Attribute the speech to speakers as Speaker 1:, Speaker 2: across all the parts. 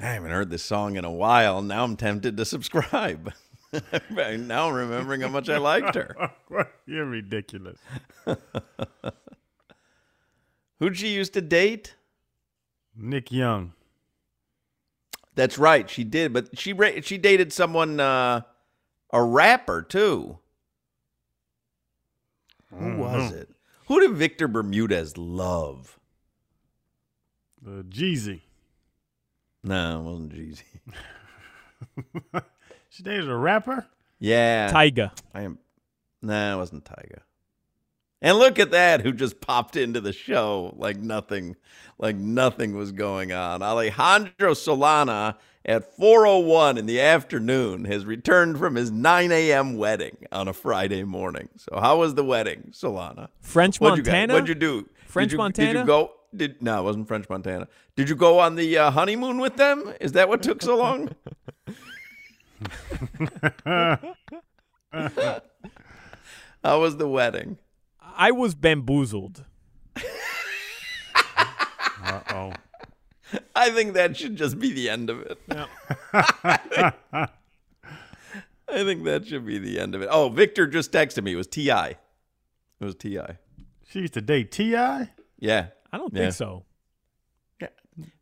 Speaker 1: I haven't heard this song in a while. Now I'm tempted to subscribe. now I'm remembering how much I liked her.
Speaker 2: You're ridiculous.
Speaker 1: Who'd she used to date?
Speaker 2: Nick Young.
Speaker 1: That's right, she did. But she she dated someone, uh, a rapper too. Who was it? Who did Victor Bermudez love?
Speaker 2: Uh, Jeezy.
Speaker 1: No, it wasn't Jeezy.
Speaker 2: She dated a rapper?
Speaker 1: Yeah,
Speaker 3: Tyga.
Speaker 1: I am. No, it wasn't Tyga. And look at that, who just popped into the show like nothing, like nothing was going on. Alejandro Solana at 4:01 in the afternoon has returned from his 9 a.m. wedding on a Friday morning. So how was the wedding, Solana?
Speaker 3: French
Speaker 1: What'd you,
Speaker 3: Montana?
Speaker 1: what'd you do?
Speaker 3: French
Speaker 1: did you, Did you go? Did no, it wasn't French Montana. Did you go on the uh, honeymoon with them? Is that what took so long? How was the wedding?
Speaker 3: I was bamboozled.
Speaker 2: Uh oh.
Speaker 1: I think that should just be the end of it. I think that should be the end of it. Oh, Victor just texted me. It was Ti. It was Ti.
Speaker 2: She used to date T.I.?
Speaker 1: Yeah,
Speaker 3: I don't
Speaker 1: Yeah.
Speaker 3: think so.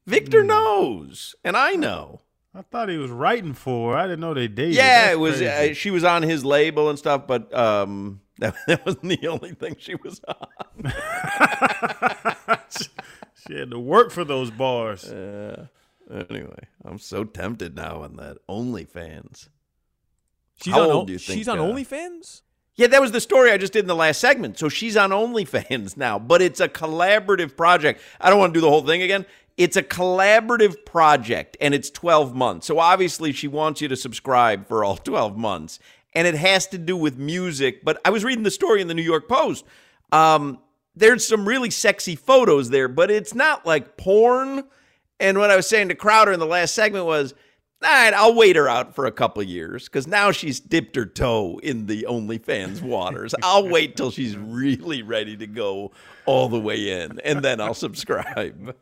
Speaker 1: Victor knows, and I know.
Speaker 2: I thought he was writing for her. I didn't know they dated.
Speaker 1: Yeah,
Speaker 2: That's
Speaker 1: it was. Uh, she was on his label and stuff, but um, that, that wasn't the only thing she was on.
Speaker 2: she had to work for those bars.
Speaker 1: Uh, anyway, I'm so tempted now on that OnlyFans.
Speaker 3: She's
Speaker 1: How
Speaker 3: on.
Speaker 1: old do you think,
Speaker 3: she's on
Speaker 1: uh,
Speaker 3: OnlyFans.
Speaker 1: Yeah, that was the story I just did in the last segment. So she's on OnlyFans now, but it's a collaborative project. I don't want to do the whole thing again. It's a collaborative project and it's 12 months. So obviously she wants you to subscribe for all 12 months. And it has to do with music. But I was reading the story in the New York Post. Um, there's some really sexy photos there, but it's not like porn. And what I was saying to Crowder in the last segment was, all right, I'll wait her out for a couple years because now she's dipped her toe in the OnlyFans waters. I'll wait till she's really ready to go all the way in, and then I'll subscribe.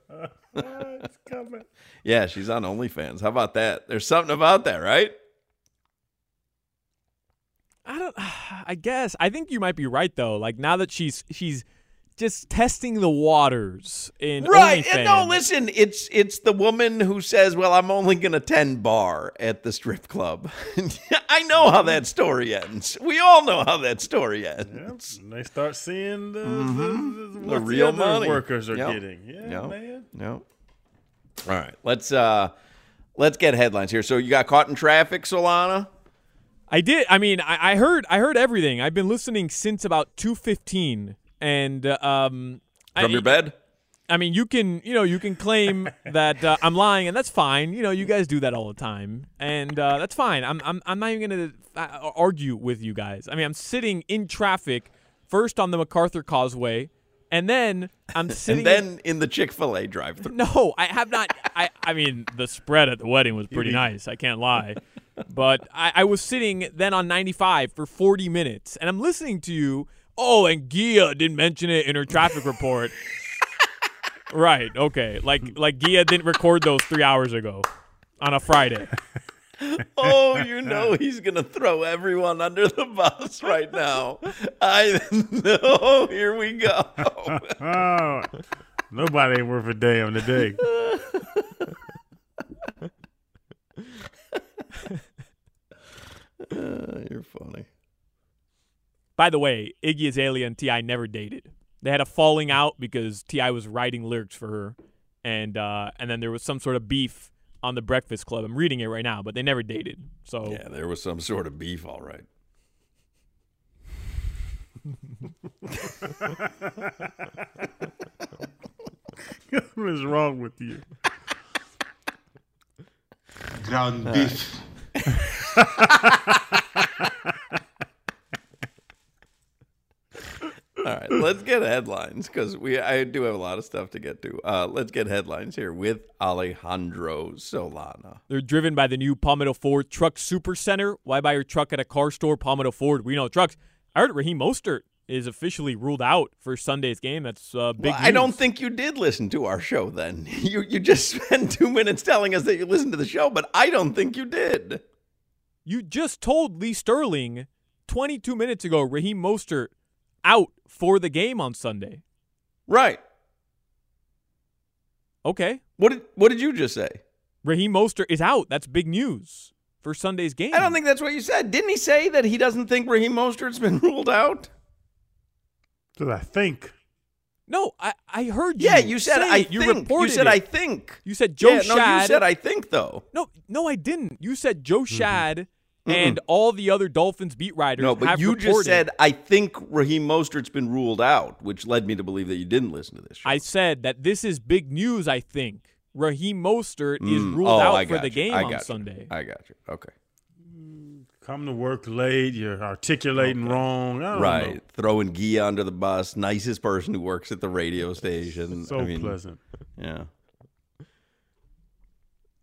Speaker 2: it's coming.
Speaker 1: Yeah, she's on OnlyFans. How about that? There's something about that, right?
Speaker 3: I don't. I guess. I think you might be right though. Like now that she's she's just testing the waters in
Speaker 1: Right.
Speaker 3: OnlyFans.
Speaker 1: And no, listen, it's it's the woman who says, "Well, I'm only going to tend bar at the strip club." I know how that story ends. We all know how that story ends.
Speaker 2: And they start seeing the, the, the,
Speaker 1: Mm-hmm. The
Speaker 2: what
Speaker 1: real
Speaker 2: other
Speaker 1: money.
Speaker 2: workers are
Speaker 1: Yep.
Speaker 2: getting. Yeah,
Speaker 1: Yep.
Speaker 2: man.
Speaker 1: No. All right. Let's uh let's get headlines here. So you got caught in traffic, Solana?
Speaker 3: I did. I mean, I, I heard. I heard everything. I've been listening since about two fifteen, and uh, um,
Speaker 1: From
Speaker 3: I,
Speaker 1: your bed?
Speaker 3: I mean, you can, you know, you can claim that uh, I'm lying, and that's fine. You know, you guys do that all the time, and uh, that's fine. I'm, I'm, I'm not even gonna uh, argue with you guys. I mean, I'm sitting in traffic, first on the MacArthur Causeway, and then I'm sitting.
Speaker 1: And
Speaker 3: in-
Speaker 1: then in the Chick-fil-A drive-thru.
Speaker 3: no, I have not. I, I mean, the spread at the wedding was pretty nice. I can't lie. But I, I was sitting then on 95 for 40 minutes, and I'm listening to you. Oh, and Gia didn't mention it in her traffic report. right. Okay. Like like Gia didn't record those three hours ago on a Friday.
Speaker 1: Oh, you know he's gonna throw everyone under the bus right now. I know. Here we go.
Speaker 2: Oh, nobody ain't worth a damn today.
Speaker 1: Uh, you're funny.
Speaker 3: By the way, Iggy Azalea and T.I. never dated. They had a falling out because T.I. was writing lyrics for her, and uh, and then there was some sort of beef on the Breakfast Club. I'm reading it right now, but they never dated. So
Speaker 1: Yeah, there was some sort of beef, all right.
Speaker 2: what is wrong with you?
Speaker 4: Ground beef.
Speaker 1: All right, let's get headlines because we I do have a lot of stuff to get to. Uh, let's get headlines here with Alejandro Solana.
Speaker 3: they're driven by the new Palmetto Ford Truck Super Center. Why buy your truck at a car store? Palmetto Ford. We know trucks. I heard Raheem Mostert is officially ruled out for Sunday's game. That's uh, big.
Speaker 1: Well, I don't think you did listen to our show. Then you you just spent two minutes telling us that you listened to the show, but I don't think you did.
Speaker 3: You just told Lee Sterling 22 minutes ago Raheem Mostert out for the game on Sunday.
Speaker 1: Right?
Speaker 3: Okay.
Speaker 1: What did what did you just say?
Speaker 3: Raheem Mostert is out. That's big news for Sunday's game.
Speaker 1: I don't think that's what you said. Didn't he say that he doesn't think Raheem Mostert's been ruled out?
Speaker 2: Did I think?
Speaker 3: No, I, I heard you.
Speaker 1: Yeah, you said
Speaker 3: say
Speaker 1: I
Speaker 3: it. You
Speaker 1: think. You
Speaker 3: reported
Speaker 1: said
Speaker 3: it.
Speaker 1: I think.
Speaker 3: You said Joe
Speaker 1: yeah, no,
Speaker 3: Schad.
Speaker 1: you said I think though.
Speaker 3: No, no, I didn't. You said Joe mm-hmm. Schad and all the other Dolphins beat writers.
Speaker 1: No, but
Speaker 3: have
Speaker 1: you
Speaker 3: reported.
Speaker 1: just said I think Raheem Mostert's been ruled out, which led me to believe that you didn't listen to this. Show.
Speaker 3: I said that this is big news. I think Raheem Mostert is
Speaker 1: Mm,
Speaker 3: ruled
Speaker 1: oh,
Speaker 3: out
Speaker 1: I
Speaker 3: for
Speaker 1: got
Speaker 3: the
Speaker 1: you.
Speaker 3: game
Speaker 1: I
Speaker 3: on
Speaker 1: you.
Speaker 3: Sunday.
Speaker 1: I got you. Okay.
Speaker 2: Come to work late. You're articulating wrong. I don't
Speaker 1: Right.
Speaker 2: know.
Speaker 1: Throwing Gia under the bus. Nicest person who works at the radio station.
Speaker 2: So
Speaker 1: I mean,
Speaker 2: pleasant.
Speaker 1: Yeah.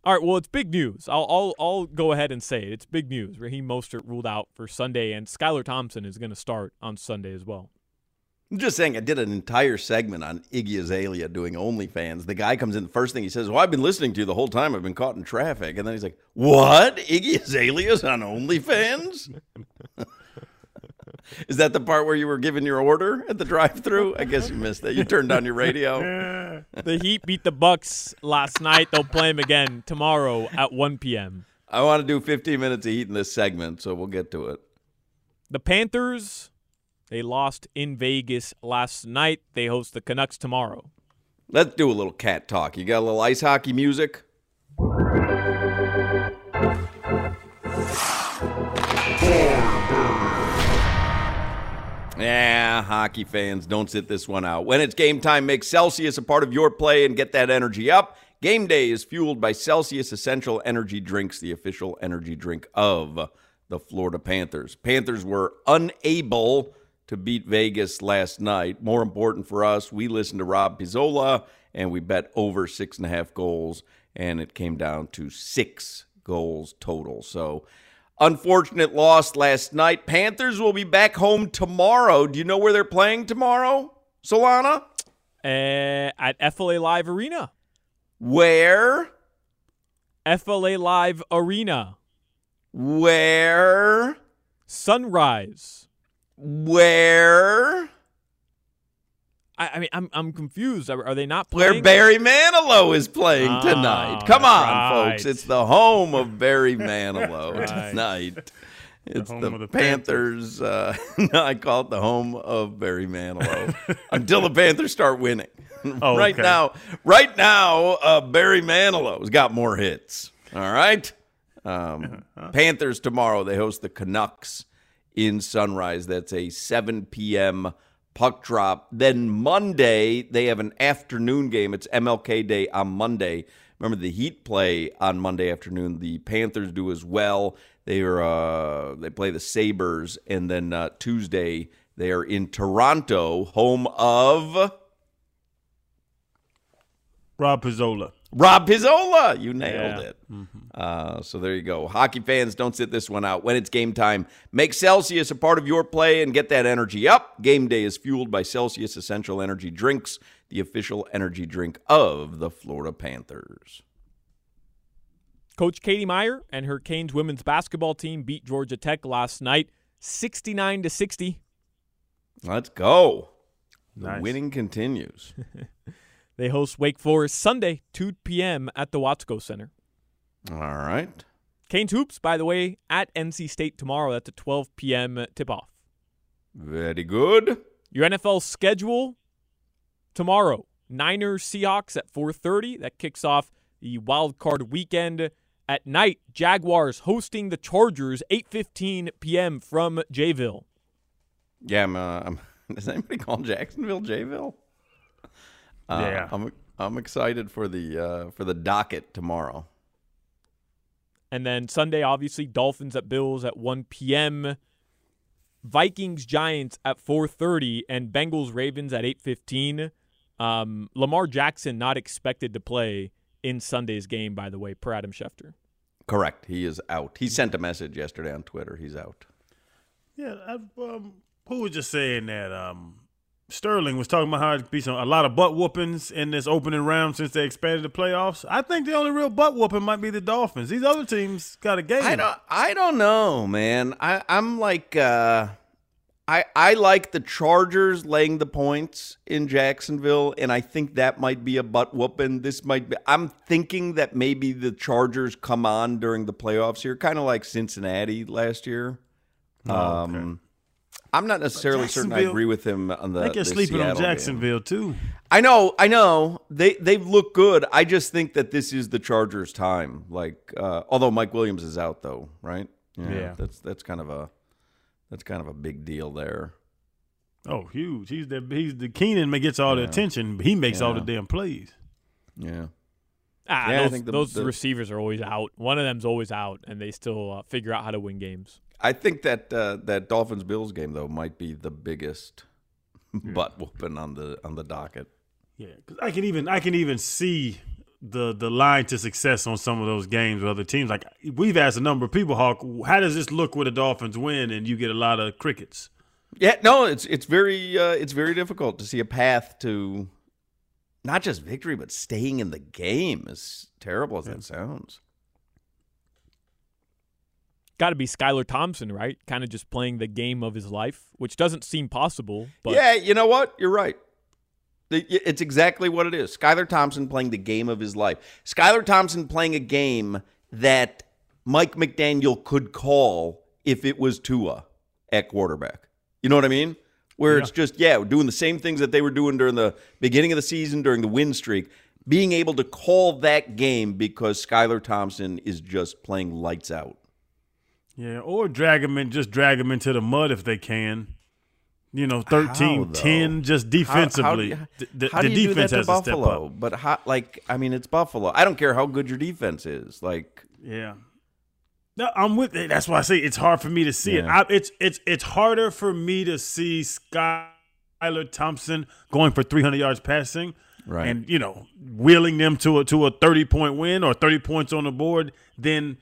Speaker 3: All right, well, it's big news. I'll, I'll I'll go ahead and say it. It's big news. Raheem Mostert ruled out for Sunday, and Skylar Thompson is going to start on Sunday as well.
Speaker 1: I'm just saying, I did an entire segment on Iggy Azalea doing OnlyFans. The guy comes in, the first thing he says, Well, I've been listening to you the whole time. I've been caught in traffic. And then he's like, What? Iggy Azalea's on OnlyFans? Is that the part where you were giving your order at the drive through? I guess you missed that. You turned on your radio.
Speaker 3: The Heat beat the Bucks last night. They'll play them again tomorrow at 1 p.m.
Speaker 1: I want to do 15 minutes of Heat in this segment, so we'll get to it.
Speaker 3: The Panthers, they lost in Vegas last night. They host the Canucks tomorrow.
Speaker 1: Let's do a little cat talk. You got a little ice hockey music? Yeah, hockey fans, don't sit this one out. When it's game time, make Celsius a part of your play and get that energy up. Game day is fueled by Celsius Essential Energy Drinks, the official energy drink of the Florida Panthers. Panthers were unable to beat Vegas last night. More important for us, we listened to Rob Pizzola and we bet over six and a half goals, and it came down to six goals total. So, unfortunate loss last night. Panthers will be back home tomorrow. Do you know where they're playing tomorrow, Solana?
Speaker 3: Uh, at FLA Live Arena.
Speaker 1: Where?
Speaker 3: FLA Live Arena.
Speaker 1: Where?
Speaker 3: Sunrise.
Speaker 1: Where?
Speaker 3: I, I mean, I'm I'm confused. Are, are they not playing? Where?
Speaker 1: Barry Manilow is playing
Speaker 3: Ah,
Speaker 1: tonight. Come on,
Speaker 3: right.
Speaker 1: folks. It's the home of Barry Manilow
Speaker 3: Right.
Speaker 1: tonight. It's the,
Speaker 2: of the
Speaker 1: Panthers. uh, no, I call it the home of Barry Manilow until the Panthers start winning.
Speaker 2: Oh,
Speaker 1: right
Speaker 2: okay.
Speaker 1: now, right now, uh, Barry Manilow's got more hits. All right. Um, Panthers tomorrow. They host the Canucks in Sunrise. That's a 7 p.m. puck drop. Then Monday they have an afternoon game. It's MLK Day on Monday. Remember the Heat play on Monday afternoon. The Panthers do as well. They are uh, they play the Sabres, and then uh, Tuesday they are in Toronto, home of
Speaker 2: Rob Pizzola.
Speaker 1: Rob Pizzola. You nailed
Speaker 3: Yeah.
Speaker 1: it. Uh, so there you go. Hockey fans, don't sit this one out. When it's game time, make Celsius a part of your play and get that energy up. Game day is fueled by Celsius Essential Energy Drinks, the official energy drink of the Florida Panthers.
Speaker 3: Coach Katie Meier and her Canes women's basketball team beat Georgia Tech last night, 69 to 60.
Speaker 1: Let's go. The winning continues.
Speaker 3: They host Wake Forest Sunday, 2 p.m. at the Watsco Center.
Speaker 1: All right.
Speaker 3: Canes Hoops, by the way, at NC State tomorrow. That's a 12 p.m. tip off.
Speaker 1: Very good.
Speaker 3: Your NFL schedule tomorrow. Niners Seahawks at 4:30. That kicks off the wild card weekend. At night, Jaguars hosting the Chargers 8:15 p.m. from Jayville.
Speaker 1: Yeah, I'm, uh, I'm does anybody call Jacksonville Jayville? Uh,
Speaker 2: Yeah.
Speaker 1: I'm I'm excited for the uh, for the docket tomorrow.
Speaker 3: And then Sunday, obviously, Dolphins at Bills at 1 p.m. Vikings Giants at 4:30 and Bengals Ravens at 8:15. Um, Lamar Jackson not expected to play in Sunday's game, by the way, per Adam Schefter.
Speaker 1: Correct. He is out. He sent a message yesterday on Twitter. He's out.
Speaker 2: Yeah, I, um, who was just saying that? Um, Sterling was talking about how it'd be some a lot of butt whoopings in this opening round since they expanded the playoffs. I think the only real butt whooping might be the Dolphins. These other teams got a game.
Speaker 1: I don't I don't know, man. I I'm like uh I I like the Chargers laying the points in Jacksonville and I think that might be a butt whooping. This might be I'm thinking that maybe the Chargers come on during the playoffs here, kind of like Cincinnati last year.
Speaker 2: Oh, okay.
Speaker 1: Um I'm not necessarily certain I agree with him on the
Speaker 2: I think you're
Speaker 1: the
Speaker 2: sleeping on
Speaker 1: Seattle game.
Speaker 2: Jacksonville too.
Speaker 1: I know, I know. They they've looked good. I just think that this is the Chargers' time. Like, uh, although Mike Williams is out, though, right?
Speaker 2: Yeah.
Speaker 1: that's that's kind of a that's kind of a big deal there.
Speaker 2: Oh, huge! He's the he's the Keenan gets all the attention. but He makes all the damn plays.
Speaker 1: Yeah,
Speaker 3: Ah,
Speaker 1: Yeah, I
Speaker 3: those,
Speaker 1: think the-
Speaker 3: those
Speaker 1: the-
Speaker 3: receivers are always out. One of them's always out, and they still uh, figure out how to win games.
Speaker 1: I think that uh, that Dolphins Bills game though might be the biggest butt whooping on the on the docket.
Speaker 2: Yeah, 'cause I can even I can even see the the line to success on some of those games with other teams. Like we've asked a number of people, Hawk, how does this look with the Dolphins win? And you get a lot of crickets.
Speaker 1: Yeah, no, it's it's very uh, it's very difficult to see a path to not just victory but staying in the game. As terrible as that sounds.
Speaker 3: Got to be Skylar Thompson, right? Kind of just playing the game of his life, which doesn't seem possible. But
Speaker 1: yeah, you know what? You're right. It's exactly what it is. Skylar Thompson playing the game of his life. Skylar Thompson playing a game that Mike McDaniel could call if it was Tua at quarterback. You know what I mean? Where it's just, yeah, doing the same things that they were doing during the beginning of the season, during the win streak, being able to call that game because Skylar Thompson is just playing lights out.
Speaker 2: Yeah, or drag them in, just drag them into the mud if they can. You know, 13,
Speaker 1: How,
Speaker 2: 10,
Speaker 1: though?
Speaker 2: just
Speaker 1: How-
Speaker 2: defensively.
Speaker 1: How,
Speaker 2: the the,
Speaker 1: how
Speaker 2: the
Speaker 1: do you
Speaker 2: defense
Speaker 1: do that
Speaker 2: has
Speaker 1: to
Speaker 2: to step
Speaker 1: Buffalo?
Speaker 2: up.
Speaker 1: But how, like, I mean, it's Buffalo. I don't care how good your defense is. Like,
Speaker 2: Yeah. No, I'm with it. That's why I say it's hard for me to see
Speaker 1: Yeah.
Speaker 2: it. I, it's it's it's harder for me to see Skylar Thompson going for 300 yards passing,
Speaker 1: Right.
Speaker 2: And you know, wheeling them to a to a 30 point win or 30 points on the board. Than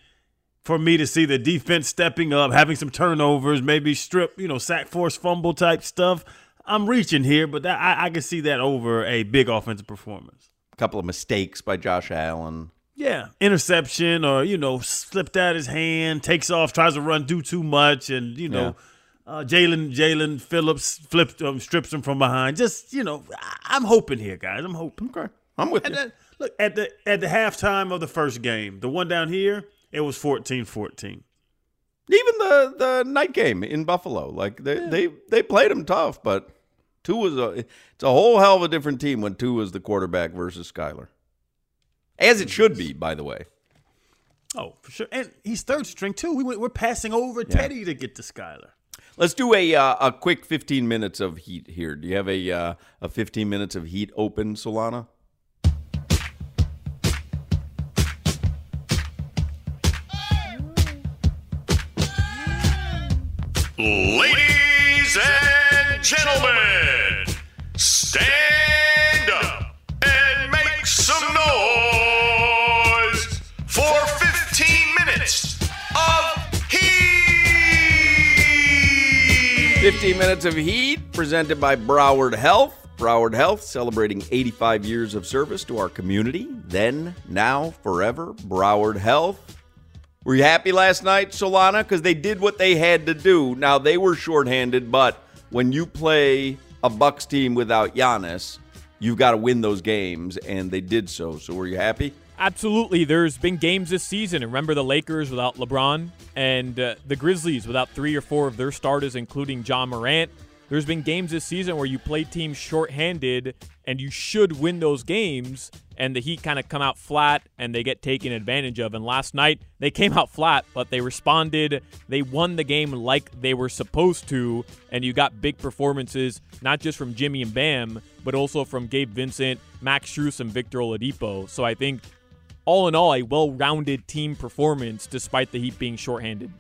Speaker 2: for me to see the defense stepping up, having some turnovers, maybe strip, you know, sack force fumble type stuff. I'm reaching here, but that, I, I can see that over a big offensive performance.
Speaker 1: a couple of mistakes by Josh Allen.
Speaker 2: Yeah, interception or you know slipped out his hand, takes off, tries to run, do too much, and you know, uh, Jaelan Jaelan Phillips flips um, strips him from behind. Just you know, I- I'm hoping here, guys. I'm hoping.
Speaker 1: Okay, I'm with
Speaker 2: And
Speaker 1: you.
Speaker 2: then, look at the at the halftime of the first game, the one down here, it was 14-14.
Speaker 1: Even the the night game in Buffalo, like they they they played him tough, but Tua was a it's a whole hell of a different team when Tua was the quarterback versus Skylar, as it should be, by the way.
Speaker 2: Oh, for sure. And he's third string too. We went, we're passing over Teddy to get to Skylar.
Speaker 1: Let's do a uh, a quick 15 minutes of heat here. Do you have a uh, a 15 minutes of heat open, Solana?
Speaker 5: Ladies and gentlemen, stand up and make some noise for 15 minutes of heat.
Speaker 1: 15 minutes of heat presented by Broward Health. Broward Health celebrating 85 years of service to our community. Then, now, forever. Broward Health. Were you happy last night, Solana? Because they did what they had to do. Now they were shorthanded, but when you play a Bucks team without Giannis, you've got to win those games, and they did so. So were you happy?
Speaker 3: Absolutely. There's been games this season. Remember the Lakers without LeBron and uh, the Grizzlies without three or four of their starters, including John Morant. There's been games this season where you play teams shorthanded and you should win those games, and the Heat kind of come out flat and they get taken advantage of. And last night, they came out flat, but they responded. They won the game like they were supposed to, and you got big performances, not just from Jimmy and Bam, but also from Gabe Vincent, Max Strus, and Victor Oladipo. So I think, all in all, a well rounded team performance despite the Heat being shorthanded.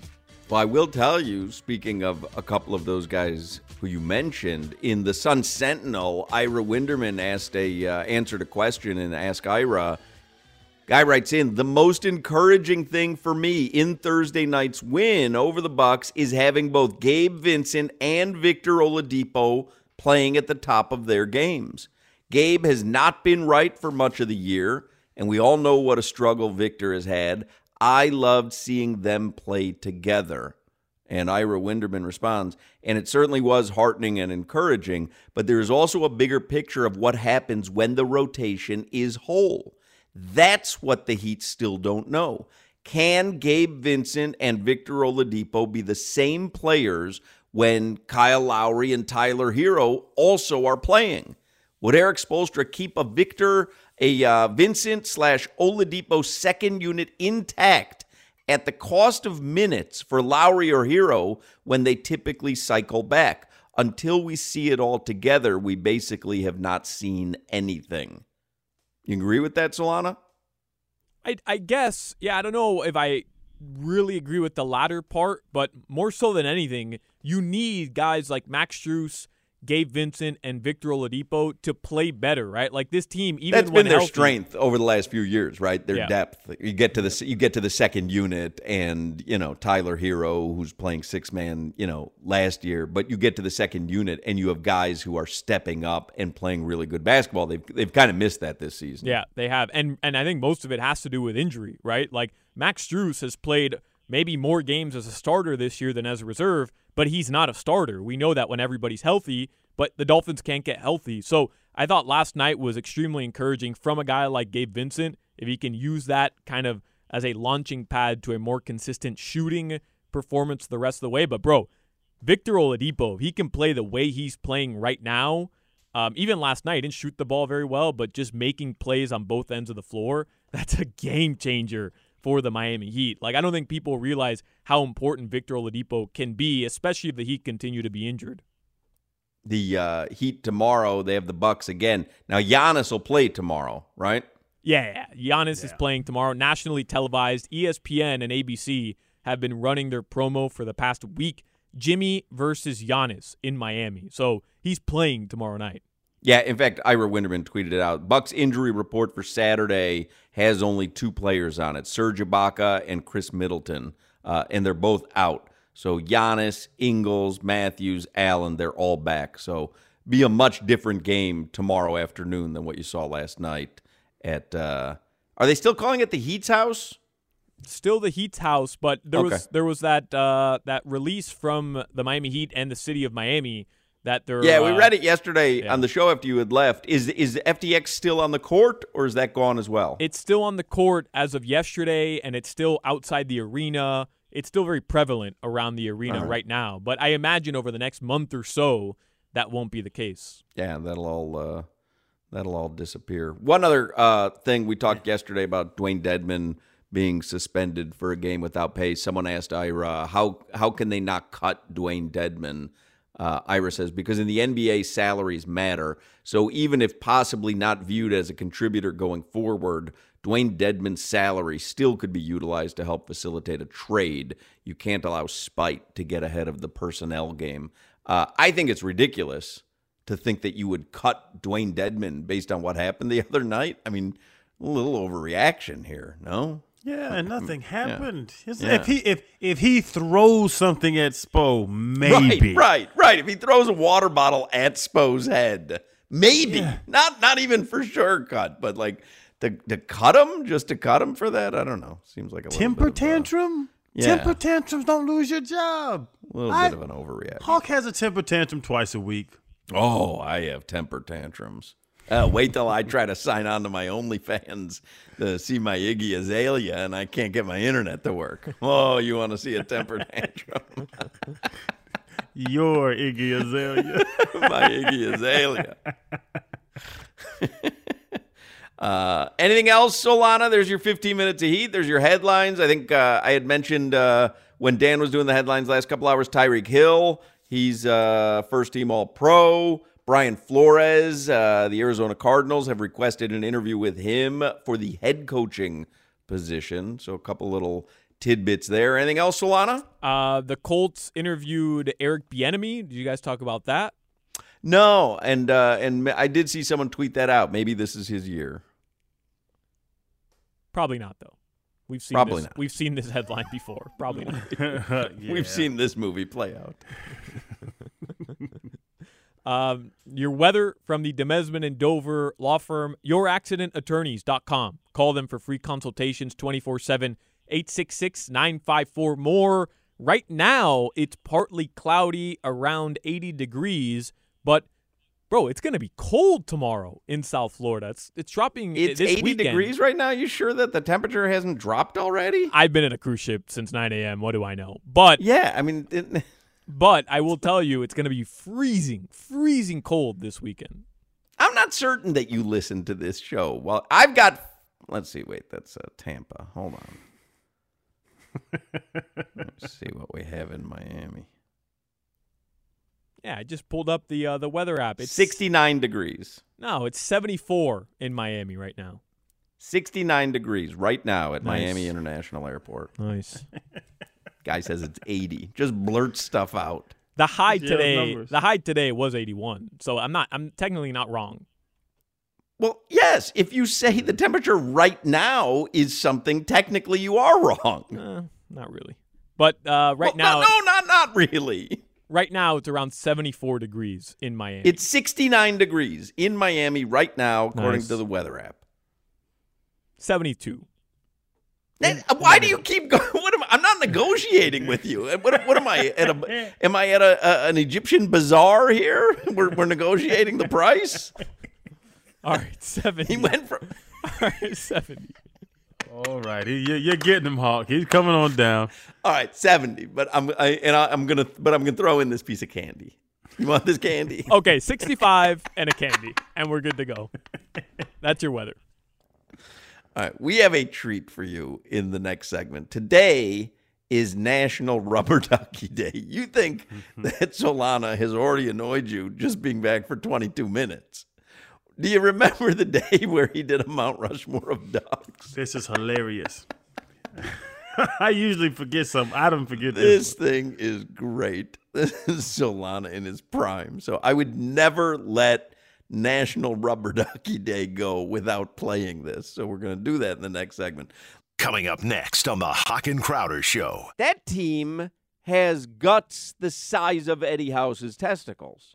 Speaker 1: Well, I will tell you, speaking of a couple of those guys who you mentioned, in the Sun Sentinel, Ira Winderman asked a uh, answered a question and asked Ira. Guy writes in, the most encouraging thing for me in Thursday night's win over the Bucks is having both Gabe Vincent and Victor Oladipo playing at the top of their games. Gabe has not been right for much of the year, and we all know what a struggle Victor has had. I loved seeing them play together. And Ira Winderman responds, and it certainly was heartening and encouraging, but there is also a bigger picture of what happens when the rotation is whole. That's what the Heat still don't know. Can Gabe Vincent and Victor Oladipo be the same players when Kyle Lowry and Tyler Herro also are playing? Would Erik Spoelstra keep a Victor a uh, Vincent slash Oladipo second unit intact at the cost of minutes for Lowry or Herro when they typically cycle back. Until we see it all together, we basically have not seen anything. You agree with that, Solana?
Speaker 3: I, I guess, yeah, I don't know if I really agree with the latter part, but more so than anything, you need guys like Max Strus Gabe Vincent and Victor Oladipo to play better, right? Like this team, even
Speaker 1: that's been their
Speaker 3: healthy,
Speaker 1: strength over the last few years, right? Their
Speaker 3: Yeah.
Speaker 1: depth. You get to the you get to the second unit, and you know Tyler Herro, who's playing six man, you know, last year. But you get to the second unit, and you have guys who are stepping up and playing really good basketball. They've they've kind of missed that this season.
Speaker 3: Yeah, they have, and and I think most of it has to do with injury, right? Like Max Strus has played maybe more games as a starter this year than as a reserve, but he's not a starter. We know that when everybody's healthy, but the Dolphins can't get healthy. So I thought last night was extremely encouraging from a guy like Gabe Vincent. If he can use that kind of as a launching pad to a more consistent shooting performance the rest of the way. But bro, Victor Oladipo, he can play the way he's playing right now. Um, even last night, didn't shoot the ball very well, but just making plays on both ends of the floor, that's a game changer for the Miami Heat. Like, I don't think people realize how important Victor Oladipo can be, especially if the Heat continue to be injured.
Speaker 1: The uh, Heat tomorrow. They have the Bucks again. Now Giannis will play tomorrow, right?
Speaker 3: Yeah, yeah. Giannis is playing tomorrow, nationally televised. ESPN and ABC have been running their promo for the past week. Jimmy versus Giannis in Miami. So he's playing tomorrow night.
Speaker 1: Yeah, in fact, Ira Winderman tweeted it out. Bucks injury report for Saturday has only two players on it: Serge Ibaka and Khris Middleton, uh, and they're both out. So Giannis, Ingles, Matthews, Allen, they're all back. So be a much different game tomorrow afternoon than what you saw last night. At uh, are they still calling it the Heat's house?
Speaker 3: Still the Heat's house, but there
Speaker 1: Okay.
Speaker 3: was there was that uh, that release from the Miami Heat and the city of Miami that they're
Speaker 1: Yeah, we
Speaker 3: uh,
Speaker 1: read it yesterday
Speaker 3: yeah.
Speaker 1: on the show after you had left. Is is FTX still on the court or is that gone as well?
Speaker 3: It's still on the court as of yesterday, and it's still outside the arena. It's still very prevalent around the arena
Speaker 1: right.
Speaker 3: right now, but I imagine over the next month or so that won't be the case.
Speaker 1: Yeah, that'll all uh, that'll all disappear. One other uh, thing we talked yesterday about Dewayne Dedmon being suspended for a game without pay. Someone asked Ira how how can they not cut Dewayne Dedmon? Uh, Ira says because in the NBA salaries matter. So even if possibly not viewed as a contributor going forward, Dewayne Dedmon's salary still could be utilized to help facilitate a trade. You can't allow spite to get ahead of the personnel game. Uh, I think it's ridiculous to think that you would cut Dewayne Dedmon based on what happened the other night. I mean, a little overreaction here, no?
Speaker 2: Yeah, and nothing happened. It's-
Speaker 1: Yeah.
Speaker 2: If he if if he throws something at Spo, maybe.
Speaker 1: Right, right, right. If he throws a water bottle at Spo's head, maybe. Not not even for sure cut, but like to, to cut him, just to cut him for that, I don't know. Seems like a
Speaker 2: Temper
Speaker 1: a-
Speaker 2: tantrum.
Speaker 1: Yeah.
Speaker 2: Temper tantrums don't lose your job.
Speaker 1: A little
Speaker 2: I-
Speaker 1: bit of an overreaction.
Speaker 2: Hawk has a temper tantrum twice a week.
Speaker 1: Oh, I have temper tantrums. Uh, wait till I try to sign on to my OnlyFans to see my Iggy Azalea, and I can't get my internet to work. Oh, you want to see a temper tantrum?
Speaker 2: Your Iggy Azalea.
Speaker 1: my Iggy Azalea. uh, anything else, Solana? There's your 15 minutes of heat. There's your headlines. I think uh, I had mentioned uh, when Dan was doing the headlines last couple hours. Tyreek Hill, he's uh, first team All Pro. Brian Flores, uh, the Arizona Cardinals have requested an interview with him for the head coaching position. So a couple little tidbits there. Anything else, Solana?
Speaker 3: Uh, the Colts interviewed Eric Bieniemy. Did you guys talk about that?
Speaker 1: No, and uh, and I did see someone tweet that out. Maybe this is his year.
Speaker 3: Probably not, though. We've seen
Speaker 1: Probably
Speaker 3: this.
Speaker 1: not.
Speaker 3: We've seen this headline before. Probably not.
Speaker 2: Yeah.
Speaker 1: We've seen this movie play out.
Speaker 3: Um, your weather from the Demesman and Dover law firm, youraccidentattorneys.com. Call them for free consultations 24 7, 866 954 more. Right now, it's partly cloudy, around 80 degrees, but bro, it's going to be cold tomorrow in South Florida. It's, it's dropping
Speaker 1: It's
Speaker 3: this
Speaker 1: 80
Speaker 3: weekend.
Speaker 1: degrees right now. You sure that the temperature hasn't dropped already?
Speaker 3: I've been in a cruise ship since 9 a.m. What do I know? But
Speaker 1: Yeah, I mean, it,
Speaker 3: but I will tell you, it's going to be freezing, freezing cold this weekend.
Speaker 1: I'm not certain that you listen to this show. Well, I've got. Let's see. Wait, that's uh, Tampa. Hold on. Let's see what we have in Miami.
Speaker 3: Yeah, I just pulled up the uh, the weather app. It's
Speaker 1: 69 degrees.
Speaker 3: No, it's 74 in Miami right now.
Speaker 1: 69 degrees right now at
Speaker 3: Nice.
Speaker 1: Miami International Airport.
Speaker 3: Nice.
Speaker 1: Guy says it's 80. Just blurt stuff out.
Speaker 3: The high
Speaker 2: Yeah,
Speaker 3: today,
Speaker 2: numbers.
Speaker 3: the high today was 81. So I'm not I'm technically not wrong.
Speaker 1: Well, yes, if you say the temperature right now is something, technically you are wrong.
Speaker 3: Uh, not really. But uh, right
Speaker 1: Well,
Speaker 3: now
Speaker 1: no, no, not not really.
Speaker 3: right now it's around 74 degrees in Miami.
Speaker 1: It's 69 degrees in Miami right now, according
Speaker 3: Nice.
Speaker 1: to the weather app.
Speaker 3: 72.
Speaker 1: And uh, why do you keep going? What am I'm not negotiating with you. What, what am I at a? Am I at a, a an Egyptian bazaar here? We're, we're negotiating the price.
Speaker 3: All right, 70.
Speaker 1: He went from
Speaker 3: All right, 70.
Speaker 2: All right, you- you're getting him, Hawk. He's coming on down.
Speaker 1: all right seventy, but I'm I, and I, I'm gonna but I'm gonna throw in this piece of candy. You want this candy?
Speaker 3: Okay, 65 and a candy and we're good to go. That's your weather.
Speaker 1: All right, we have a treat for you in the next segment. Today is National Rubber Ducky Day. You think mm-hmm. that Solana has already annoyed you just being back for 22 minutes? Do you remember the day where he did a Mount Rushmore of ducks?
Speaker 2: This is hilarious. I usually forget something. I don't forget this.
Speaker 1: This thing is great. This is Solana in his prime. So I would never let National Rubber Ducky Day go without playing this. So we're going to do that in the next segment.
Speaker 5: Coming up next on the Hawk and Crowder Show.
Speaker 1: That team has guts the size of Eddie House's testicles.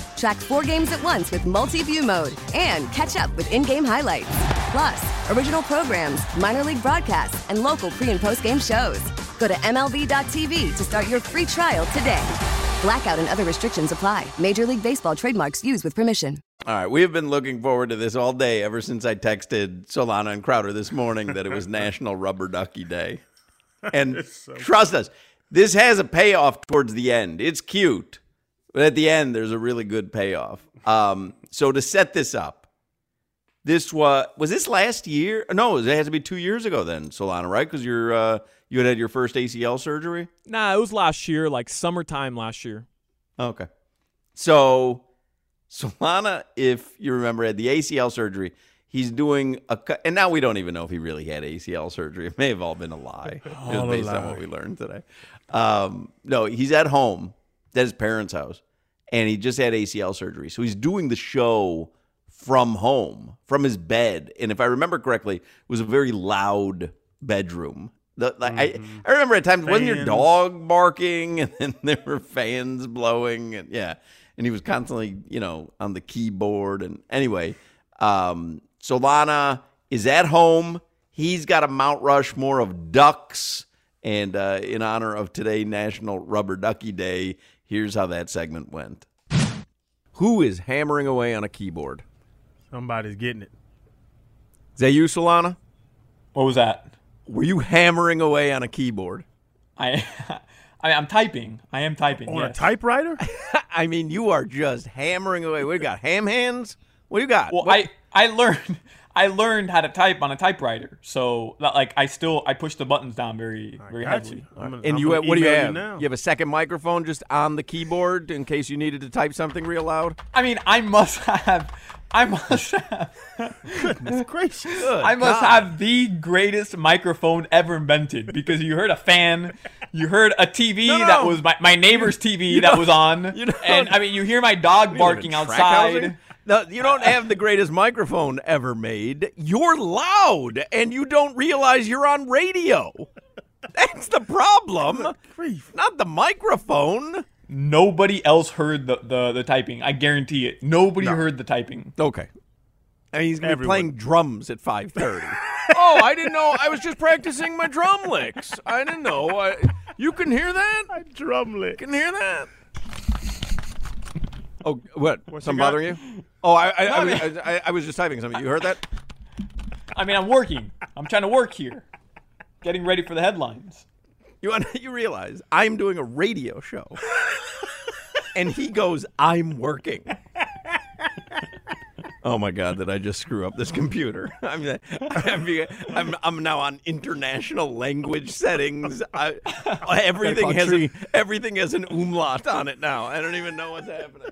Speaker 6: Track four games at once with multi view mode and catch up with in game highlights. Plus, original programs, minor league broadcasts, and local pre and post game shows. Go to MLB.tv to start your free trial today. Blackout and other restrictions apply. Major League Baseball trademarks used with permission.
Speaker 1: All right, we have been looking forward to this all day ever since I texted Solana and Crowder this morning that it was National Rubber Ducky Day. And
Speaker 2: so
Speaker 1: trust us, this has a payoff towards the end. It's cute, but at the end, there's a really good payoff. Um, so to set this up, this was was this last year? No, it has to be two years ago then, Solana, right? Because you're uh, you had had your first ACL surgery.
Speaker 7: Nah, it was last year, like summertime last year.
Speaker 1: Okay. So Solana, if you remember, had the ACL surgery. He's doing a, cu- and now we don't even know if he really had ACL surgery. It may have all been a lie, just
Speaker 2: All a
Speaker 1: based on what we learned today. Um, no, he's at home at his parents' house, and he just had ACL surgery. So he's doing the show from home, from his bed. And if I remember correctly, it was a very loud bedroom. The, like, I, I remember at times, wasn't your
Speaker 2: Fans.
Speaker 1: dog barking and then there were fans blowing? And yeah. And he was constantly, you know, on the keyboard. And anyway, um, Solana is at home. He's got a Mount Rushmore of ducks. And uh, in honor of today, National Rubber Ducky Day, here's how that segment went. Who is hammering away on a keyboard?
Speaker 2: Somebody's getting it.
Speaker 1: Is that you, Solana?
Speaker 3: What was that?
Speaker 1: Were you hammering away on a keyboard?
Speaker 3: I, I I'm typing. I am typing.
Speaker 2: On a typewriter?
Speaker 1: I mean, you are just hammering away. What do you got? Ham hands? What do you got?
Speaker 3: Well,
Speaker 1: What-
Speaker 3: I I learned I learned how to type on a typewriter. So that, like I still I push the buttons down very very heavily.
Speaker 2: you. I'm gonna-
Speaker 1: and
Speaker 2: I'm
Speaker 1: you have, what do you have?
Speaker 2: now.
Speaker 1: You have a second microphone just on the keyboard in case you needed to type something real loud.
Speaker 3: I mean, I must have I must have
Speaker 2: Goodness gracious.
Speaker 3: I must have the greatest microphone ever invented because you heard a fan, you heard a TV
Speaker 1: No, no,
Speaker 3: that was my, my neighbor's TV that was on,
Speaker 1: you don't-
Speaker 3: and I mean you hear my dog barking
Speaker 1: in track
Speaker 3: outside.
Speaker 1: Housing? No, you don't have the greatest microphone ever made. You're loud and you don't realize you're on radio. That's the problem. Not the microphone.
Speaker 3: Nobody else heard the, the, the typing. I guarantee it. Nobody heard the typing.
Speaker 1: Okay. And he's gonna be playing drums at 5:30. oh, I didn't know. I was just practicing my drum licks. I didn't know. I, you can hear that?
Speaker 2: Drum lick.
Speaker 1: Can hear that? Oh, what?
Speaker 2: What's
Speaker 1: Something bothering you? Oh, I I, I, was, I, I was just typing something. You heard that?
Speaker 3: I mean, I'm working. I'm trying to work here, getting ready for the headlines.
Speaker 1: You you realize I'm doing a radio show, and he goes, "I'm working." Oh my God! Did I just screw up this computer? I'm I'm, I'm, I'm now on international language settings. I, everything has a, everything has an umlaut on it now. I don't even know what's happening.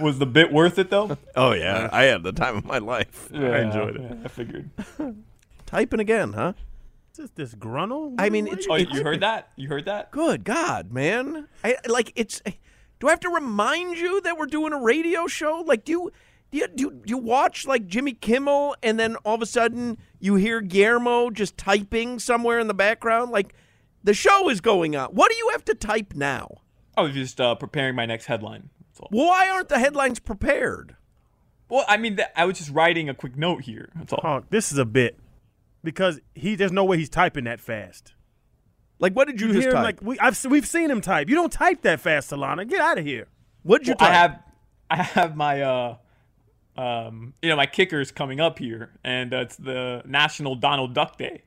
Speaker 3: Was the bit worth it though?
Speaker 1: Oh yeah, I had the time of my life.
Speaker 2: I enjoyed it.
Speaker 3: Yeah, I figured.
Speaker 1: Typing again, huh?
Speaker 2: Is this this gruntle?
Speaker 1: I mean, it's,
Speaker 3: Oh,
Speaker 1: it's
Speaker 3: you heard that? You heard that?
Speaker 1: Good God, man! I like it's. Do I have to remind you that we're doing a radio show? Like, do you do you, do you, do you watch like Jimmy Kimmel, and then all of a sudden you hear Guillermo just typing somewhere in the background? Like, the show is going on. What do you have to type now?
Speaker 3: I was just uh, preparing my next headline. That's all.
Speaker 1: Why aren't the headlines prepared?
Speaker 3: Well, I mean, th- I was just writing a quick note here. That's all.
Speaker 2: Honk, this is a bit because he there's no way he's typing that fast.
Speaker 1: Like, what did you,
Speaker 2: You
Speaker 1: just
Speaker 2: hear him
Speaker 1: type?
Speaker 2: like we I've we've seen him type. You don't type that fast, Solana. Get out of here.
Speaker 1: what did you
Speaker 3: Well, I
Speaker 1: type?
Speaker 3: have, I have my, uh, um, you know, my kickers coming up here, and uh, it's the National Donald Duck Day.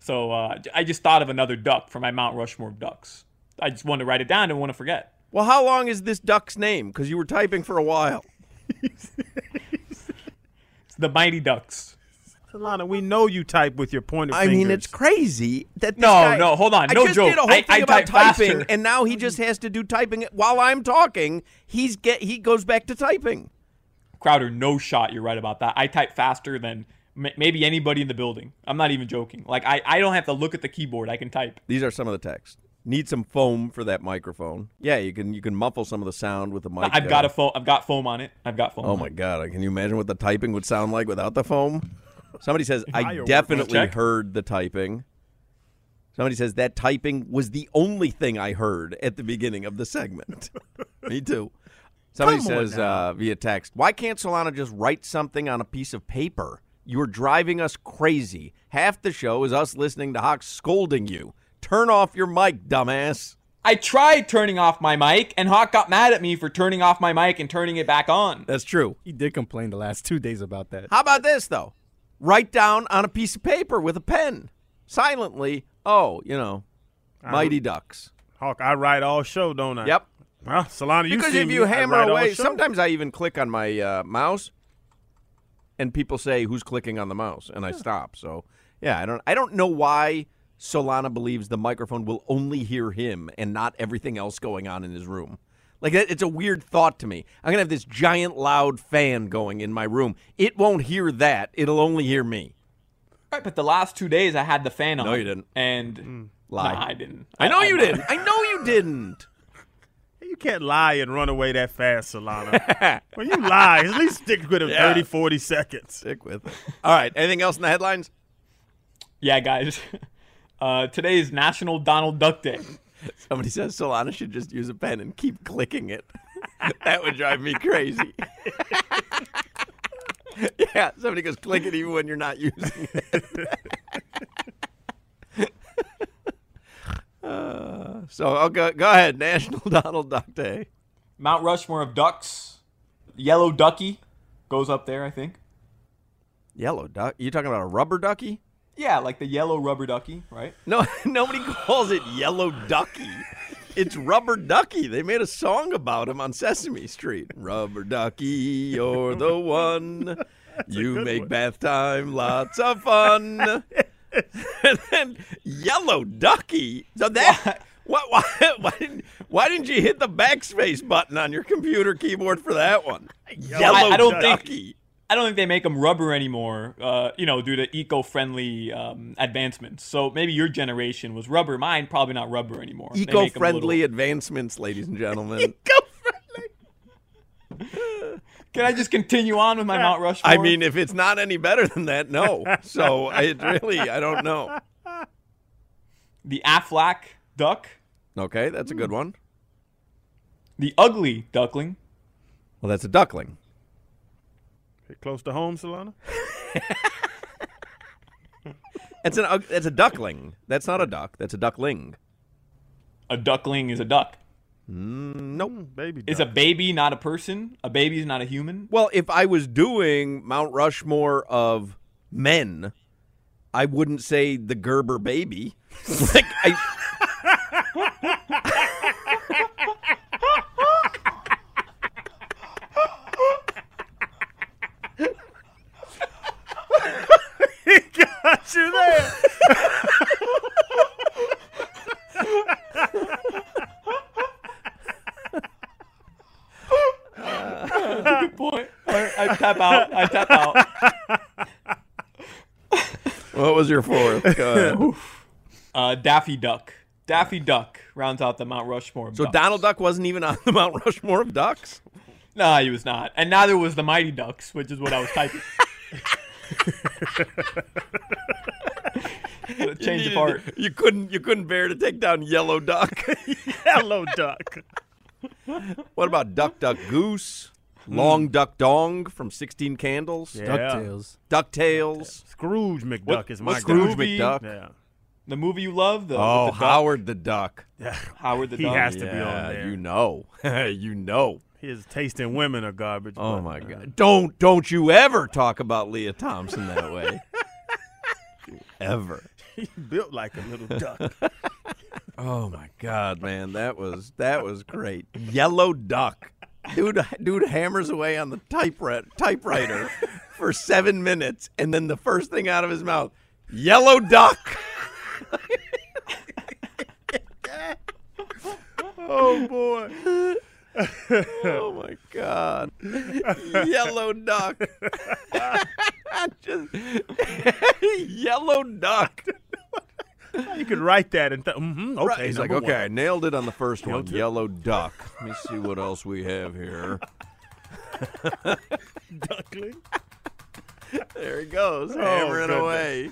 Speaker 3: So uh, I just thought of another duck for my Mount Rushmore of ducks. I just wanted to write it down. Didn't want to forget.
Speaker 1: Well, how long is this duck's name? Because you were typing for a while.
Speaker 3: It's the Mighty Ducks.
Speaker 2: Solana, we know you type with your pointer
Speaker 1: I mean, it's crazy that this
Speaker 3: No,
Speaker 1: guy-
Speaker 3: no, hold on.
Speaker 1: no I
Speaker 3: No
Speaker 1: just
Speaker 3: joke.
Speaker 1: did a whole
Speaker 3: I-
Speaker 1: thing
Speaker 3: I
Speaker 1: about
Speaker 3: type
Speaker 1: typing,
Speaker 3: faster.
Speaker 1: and now he just has to do typing while I'm talking. He's get he goes back to typing.
Speaker 3: Crowder, no shot. You're right about that. I type faster than m- maybe anybody in the building. I'm not even joking. Like I, I don't have to look at the keyboard. I can type.
Speaker 1: These are some of the texts. Need some foam for that microphone. Yeah, you can you can muffle some of the sound with the mic.
Speaker 3: I've got a foam. I've got foam on it. I've got foam.
Speaker 1: Oh
Speaker 3: on
Speaker 1: my
Speaker 3: it.
Speaker 1: god! Can you imagine what the typing would sound like without the foam? Somebody says I definitely heard the typing. Somebody says that typing was the only thing I heard at the beginning of the segment. Me too. Somebody
Speaker 2: Come
Speaker 1: says uh, via text, "Why can't Solana just write something on a piece of paper? You're driving us crazy. Half the show is us listening to Hawk scolding you. Turn off your mic, dumbass."
Speaker 3: I tried turning off my mic, and Hawk got mad at me for turning off my mic and turning it back on.
Speaker 1: That's true.
Speaker 8: He did complain the last two days about that.
Speaker 1: How about this though? Write down on a piece of paper with a pen, silently. Oh, you know, Mighty Ducks.
Speaker 2: Hawk, I write all show, don't I?
Speaker 1: Yep.
Speaker 2: Well, Solana, you
Speaker 1: because if you
Speaker 2: I
Speaker 1: hammer away, sometimes I even click on my uh, mouse, and people say who's clicking on the mouse, and I stop. So yeah, I don't I don't know why Solana believes the microphone will only hear him and not everything else going on in his room. Like that, it's a weird thought to me. I'm gonna have this giant loud fan going in my room. It won't hear that. It'll only hear me.
Speaker 3: Right, but the last two days I had the fan on.
Speaker 1: No, you didn't.
Speaker 3: And mm.
Speaker 1: Lie.
Speaker 3: Nah, I didn't.
Speaker 1: I know you
Speaker 3: lied.
Speaker 1: didn't. I know you didn't.
Speaker 2: You can't lie and run away that fast, Solana. when you lie, at least stick with it
Speaker 1: Yeah.
Speaker 2: 30, 40 seconds.
Speaker 1: Stick with it. All right. Anything else in the headlines?
Speaker 3: Yeah, guys. Uh, today is National Donald Duck Day.
Speaker 1: Somebody says Solana should just use a pen and keep clicking it. that would drive me crazy. yeah, somebody goes click it even when you're not using it. Uh, so I'll go, go ahead. National Donald Duck Day.
Speaker 3: Mount Rushmore of ducks. Yellow Ducky goes up there, I think.
Speaker 1: Yellow duck. You talking about a rubber ducky?
Speaker 3: Yeah, like the yellow rubber ducky, right?
Speaker 1: No, nobody calls it Yellow Ducky. It's Rubber Ducky. They made a song about him on Sesame Street. Rubber Ducky, you're the one. You make
Speaker 2: one.
Speaker 1: bath time lots of fun. and then Yellow Ducky. So that why why why didn't, why didn't you hit the backspace button on your computer keyboard for that one? Yellow
Speaker 3: I, I don't
Speaker 1: Ducky.
Speaker 3: think I don't think they make them rubber anymore. Uh, you know, due to eco-friendly um, advancements. So maybe your generation was rubber. Mine probably not rubber anymore. They make 'em a
Speaker 1: Eco-friendly
Speaker 3: little-
Speaker 1: advancements, ladies and gentlemen. Eco-friendly.
Speaker 3: Can I just continue on with my Mount Rushmore?
Speaker 1: I mean, if it's not any better than that, no. So it really, I don't know.
Speaker 3: the Aflac duck,
Speaker 1: Okay, that's a good one.
Speaker 3: the ugly duckling,
Speaker 1: Well, that's a duckling.
Speaker 2: Get close to home, Solana.
Speaker 1: It's an ug- it's a duckling. That's not a duck. That's a duckling.
Speaker 3: a duckling is a duck.
Speaker 1: Mm, nope.
Speaker 2: Baby
Speaker 3: Is a baby not a person? A baby is not a human?
Speaker 1: Well, if I was doing Mount Rushmore of men, I wouldn't say the Gerber baby. like I.
Speaker 2: he got you there.
Speaker 3: Good point. I, I tap out. I tap out.
Speaker 1: What was your fourth?
Speaker 3: Uh, Daffy Duck. Daffy Duck rounds out the Mount Rushmore. of
Speaker 1: So
Speaker 3: ducks.
Speaker 1: Donald Duck wasn't even on the Mount Rushmore of ducks.
Speaker 3: No, he was not, and neither was the Mighty Ducks, which is what I was typing. Gotta change
Speaker 1: you
Speaker 3: of
Speaker 1: needed-
Speaker 3: heart.
Speaker 1: You couldn't. You couldn't bear to take down Yellow Duck.
Speaker 2: Yellow duck.
Speaker 1: what about Duck Duck Goose? Hmm. Long Duck Dong from Sixteen Candles.
Speaker 2: Yeah.
Speaker 8: DuckTales.
Speaker 1: Ducktales.
Speaker 2: Scrooge McDuck
Speaker 3: What-
Speaker 2: is my
Speaker 3: what's
Speaker 2: guy.
Speaker 1: Scrooge? McDuck.
Speaker 2: Yeah.
Speaker 3: The movie you love, the
Speaker 1: Oh,
Speaker 3: with the?
Speaker 1: Howard the Duck.
Speaker 2: Yeah.
Speaker 3: Howard the
Speaker 2: He
Speaker 3: Duck.
Speaker 2: has to be on there.
Speaker 1: You know. you know.
Speaker 2: His taste in women are garbage.
Speaker 1: Oh
Speaker 2: but,
Speaker 1: my
Speaker 2: uh,
Speaker 1: God! Don't don't you ever talk about Lea Thompson that way. ever.
Speaker 2: He built like a little duck.
Speaker 1: Oh my God, man, that was that was great. Yellow Duck, dude. Dude hammers away on the typewriter typewriter for seven minutes, and then the first thing out of his mouth, Yellow Duck.
Speaker 2: oh boy.
Speaker 1: Oh my God, Yellow Duck. Just Yellow Duck.
Speaker 2: You could write that and th- mm-hmm, okay.
Speaker 1: Right, He's like,
Speaker 2: number
Speaker 1: okay, I nailed it on the first one. Yellow duck. Let me see what else we have here.
Speaker 2: Duckling.
Speaker 1: There he goes,
Speaker 2: Oh,
Speaker 1: hammering
Speaker 2: goodness.
Speaker 1: away.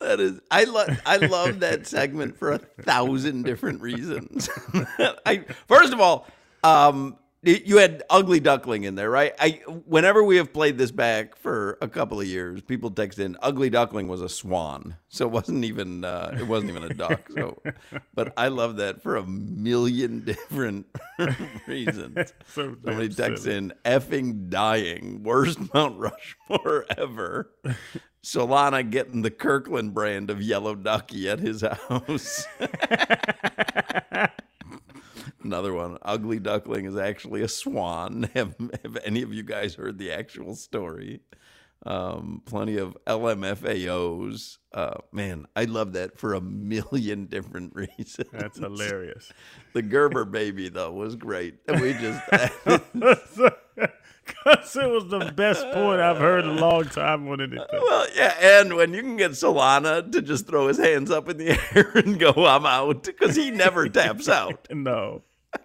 Speaker 1: That is, I love, I love that segment for a thousand different reasons. I first of all, um, You had Ugly Duckling in there, right? I whenever we have played this back for a couple of years, people text in Ugly Duckling was a swan, so it wasn't even uh, it wasn't even a duck. So, but I love that for a million different reasons.
Speaker 2: So
Speaker 1: Somebody texts
Speaker 2: silly.
Speaker 1: in effing dying worst Mount Rushmore ever. Solana getting the Kirkland brand of yellow ducky at his house. Another one. Ugly Duckling is actually a swan. Have, have any of you guys heard the actual story? Um, plenty of LMFAOs. Uh, man, I love that for a million different reasons.
Speaker 2: That's hilarious.
Speaker 1: The Gerber baby, though, was great. We just.
Speaker 2: Because it was the best point I've heard in a long time on anything.
Speaker 1: Well, yeah, and when you can get Solana to just throw his hands up in the air and go, I'm out, because he never taps out.
Speaker 2: No.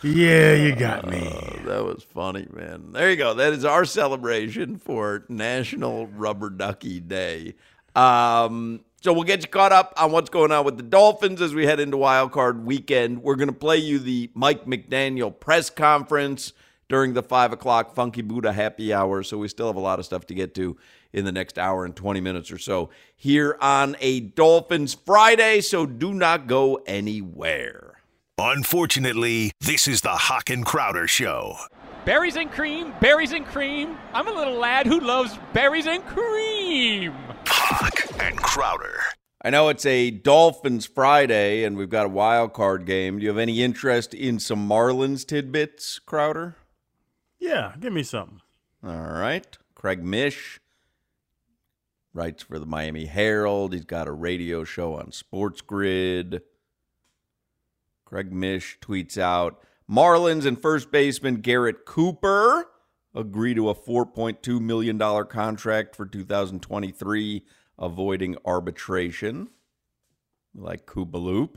Speaker 2: Yeah, you got me.
Speaker 1: Oh, that was funny, man. There you go. That is our celebration for National Rubber Ducky Day. Um, so we'll get you caught up on what's going on with the Dolphins as we head into Wild Card Weekend. We're going to play you the Mike McDaniel press conference during the five o'clock Funky Buddha happy hour. So we still have a lot of stuff to get to in the next hour and 20 minutes or so here on a Dolphins Friday. So do not go anywhere.
Speaker 5: Unfortunately, this is the Hawk and Crowder Show.
Speaker 9: Berries and cream, berries and cream. I'm a little lad who loves berries and cream.
Speaker 5: Hawk and Crowder.
Speaker 1: I know it's a Dolphins Friday and we've got a wild card game. Do you have any interest in some Marlins tidbits, Crowder?
Speaker 2: Yeah, give me something.
Speaker 1: All right. Craig Mish writes for the Miami Herald. He's got a radio show on Sports Grid. Craig Mish tweets out Marlins and first baseman Garrett Cooper agree to a $4.2 million contract for 2023, avoiding arbitration. Like Koopaloop.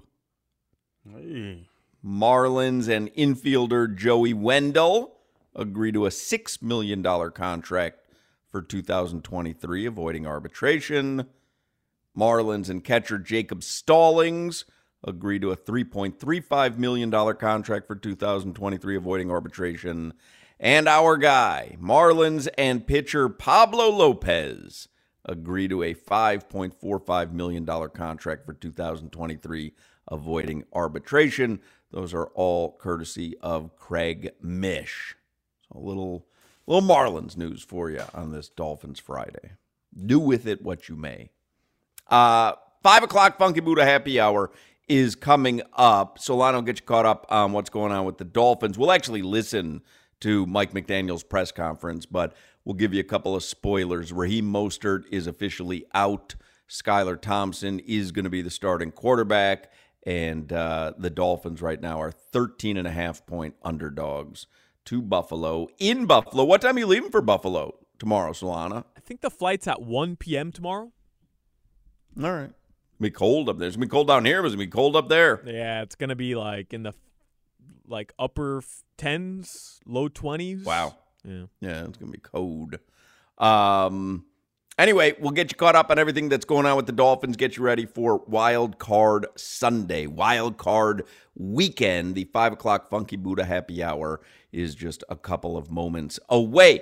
Speaker 2: Hey.
Speaker 1: Marlins and infielder Joey Wendle agree to a $6 million contract for 2023, avoiding arbitration. Marlins and catcher Jacob Stallings agree to a $3.35 million contract for 2023, avoiding arbitration. And our guy, Marlins and pitcher Pablo Lopez, agree to a $5.45 million contract for 2023, avoiding arbitration. Those are all courtesy of Craig Mish. So a little, little Marlins news for you on this Dolphins Friday. Do with it what you may. Uh, five o'clock Funky Buddha happy hour is coming up. Solana will get you caught up on what's going on with the Dolphins. We'll actually listen to Mike McDaniel's press conference, but we'll give you a couple of spoilers. Raheem Mostert is officially out. Skylar Thompson is going to be the starting quarterback. And uh, the Dolphins right now are 13 and a half point underdogs to Buffalo. In Buffalo. What time are you leaving for Buffalo tomorrow, Solana?
Speaker 3: I think the flight's at 1 p.m. tomorrow.
Speaker 1: All right. Gonna be cold up there. It's gonna be cold down here, but it's gonna be cold up there.
Speaker 3: Yeah, it's gonna be like in the like upper tens, low twenties.
Speaker 1: Wow.
Speaker 3: Yeah.
Speaker 1: Yeah, it's gonna be cold. Um anyway, we'll get you caught up on everything that's going on with the Dolphins, get you ready for Wild Card Sunday. Wild Card weekend. The five o'clock Funky Buddha happy hour is just a couple of moments away.